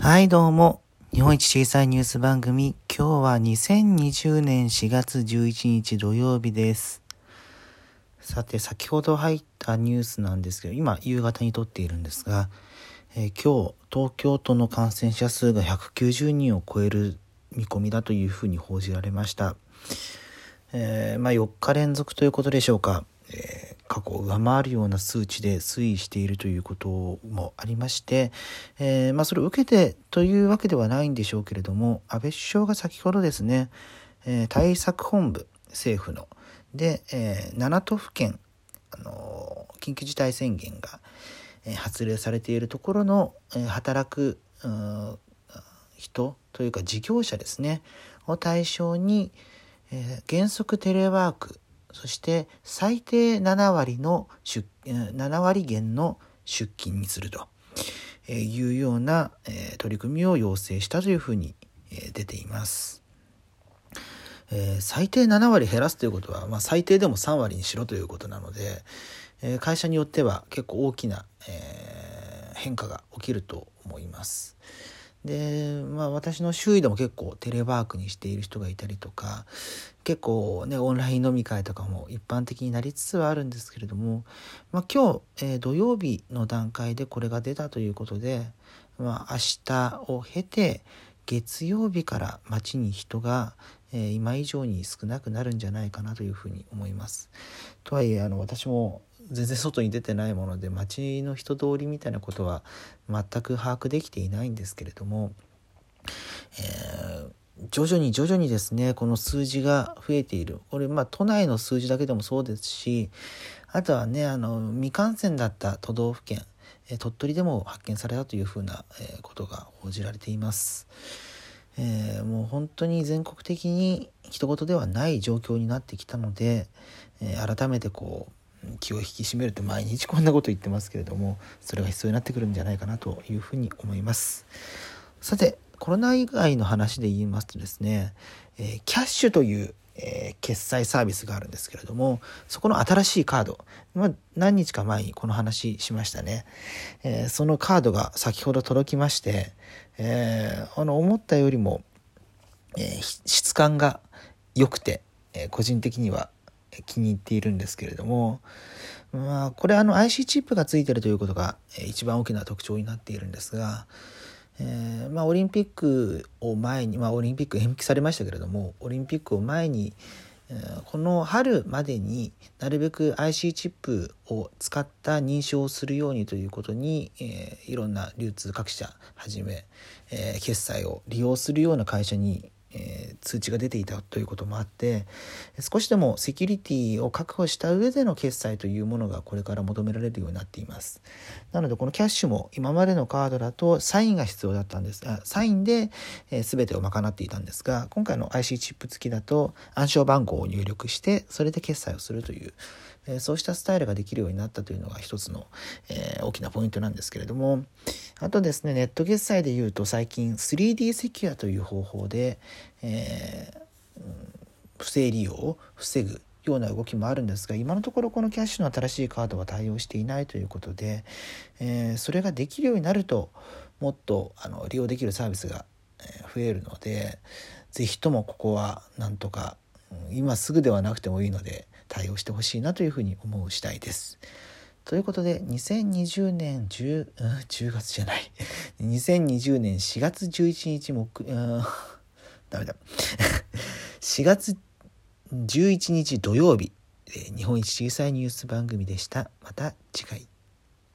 はい、どうも。日本一小さいニュース番組、今日は2020年4月11日土曜日です。さて、先ほど入ったニュースなんですけど、今、夕方に撮っているんですが、えー今日、東京都の感染者数が190人を超える見込みだというふうに報じられました。えーまあ、4日連続ということでしょうか、過去を上回るような数値で推移しているということもありまして、えーまあ、それを受けてというわけではないんでしょうけれども安倍首相が先ほどですね、えー対策本部政府ので、えー7都府県、あのー緊急事態宣言が、え発令されているところの、え働く人というか事業者ですねを対象に、えー原則テレワークそして最低7割の出7割減の出勤にするというような、取り組みを要請したというふうに、出ています。最低7割減らすということは、まあ、最低でも3割にしろということなので、会社によっては結構大きな、変化が起きると思います。でまあ私の周囲でも結構テレワークにしている人がいたりとか結構ねオンライン飲み会とかも一般的になりつつはあるんですけれども、まあ、今日、えー土曜日の段階でこれが出たということで、まあ、明日を経て月曜日から街に人が、えー今以上に少なくなるんじゃないかなというふうに思います。とはいえあの私も全然外に出てないもので街の人通りみたいなことは全く把握できていないんですけれども、えー徐々に徐々にですねこの数字が増えているこれまあ都内の数字だけでもそうですしあとはねあの未感染だった都道府県え鳥取でも発見されたというふうなえことが報じられています。えーもう本当に全国的に人事ではない状況になってきたので、え改めてこう気を引き締めるって毎日こんなこと言ってますけれどもそれが必要になってくるんじゃないかなというふうに思います。さてコロナ以外の話で言いますとですね、えーキャッシュという、えー決済サービスがあるんですけれどもそこの新しいカード、まあ、何日か前にこの話しましたね、えーそのカードが先ほど届きまして、えーあの思ったよりも、えー質感が良くて、えー個人的には気に入っているんですけれどもまあこれあの IC チップがついてるということが、一番大きな特徴になっているんですが、えーまあ、オリンピックを前に、まあ、オリンピック延期されましたけれどもオリンピックを前に、えこの春までになるべく IC チップを使った認証をするようにということに、えーいろんな流通各社はじめ、え決済を利用するような会社に、えー通知が出ていたということもあって少しでもセキュリティを確保した上での決済というものがこれから求められるようになっています。なのでこのキャッシュも今までのカードだとサインが必要だったんです。あサインで、えー全てを賄っていたんですが今回の IC チップ付きだと暗証番号を入力してそれで決済をするという、えそうしたスタイルができるようになったというのが一つの、え大きなポイントなんですけれども。あとですねネット決済でいうと最近 3D セキュアという方法で、え不正利用を防ぐような動きもあるんですが今のところこのキャッシュの新しいカードは対応していないということで、えそれができるようになるともっとあの利用できるサービスが増えるので是非ともここはなんとか今すぐではなくてもいいので対応してほしいなというふうに思う次第です。ということで2020年 10, うん10月じゃない。2020年4月11日木うん ダメだ。4月11日土曜日日本一小さいニュース番組でした。また次回。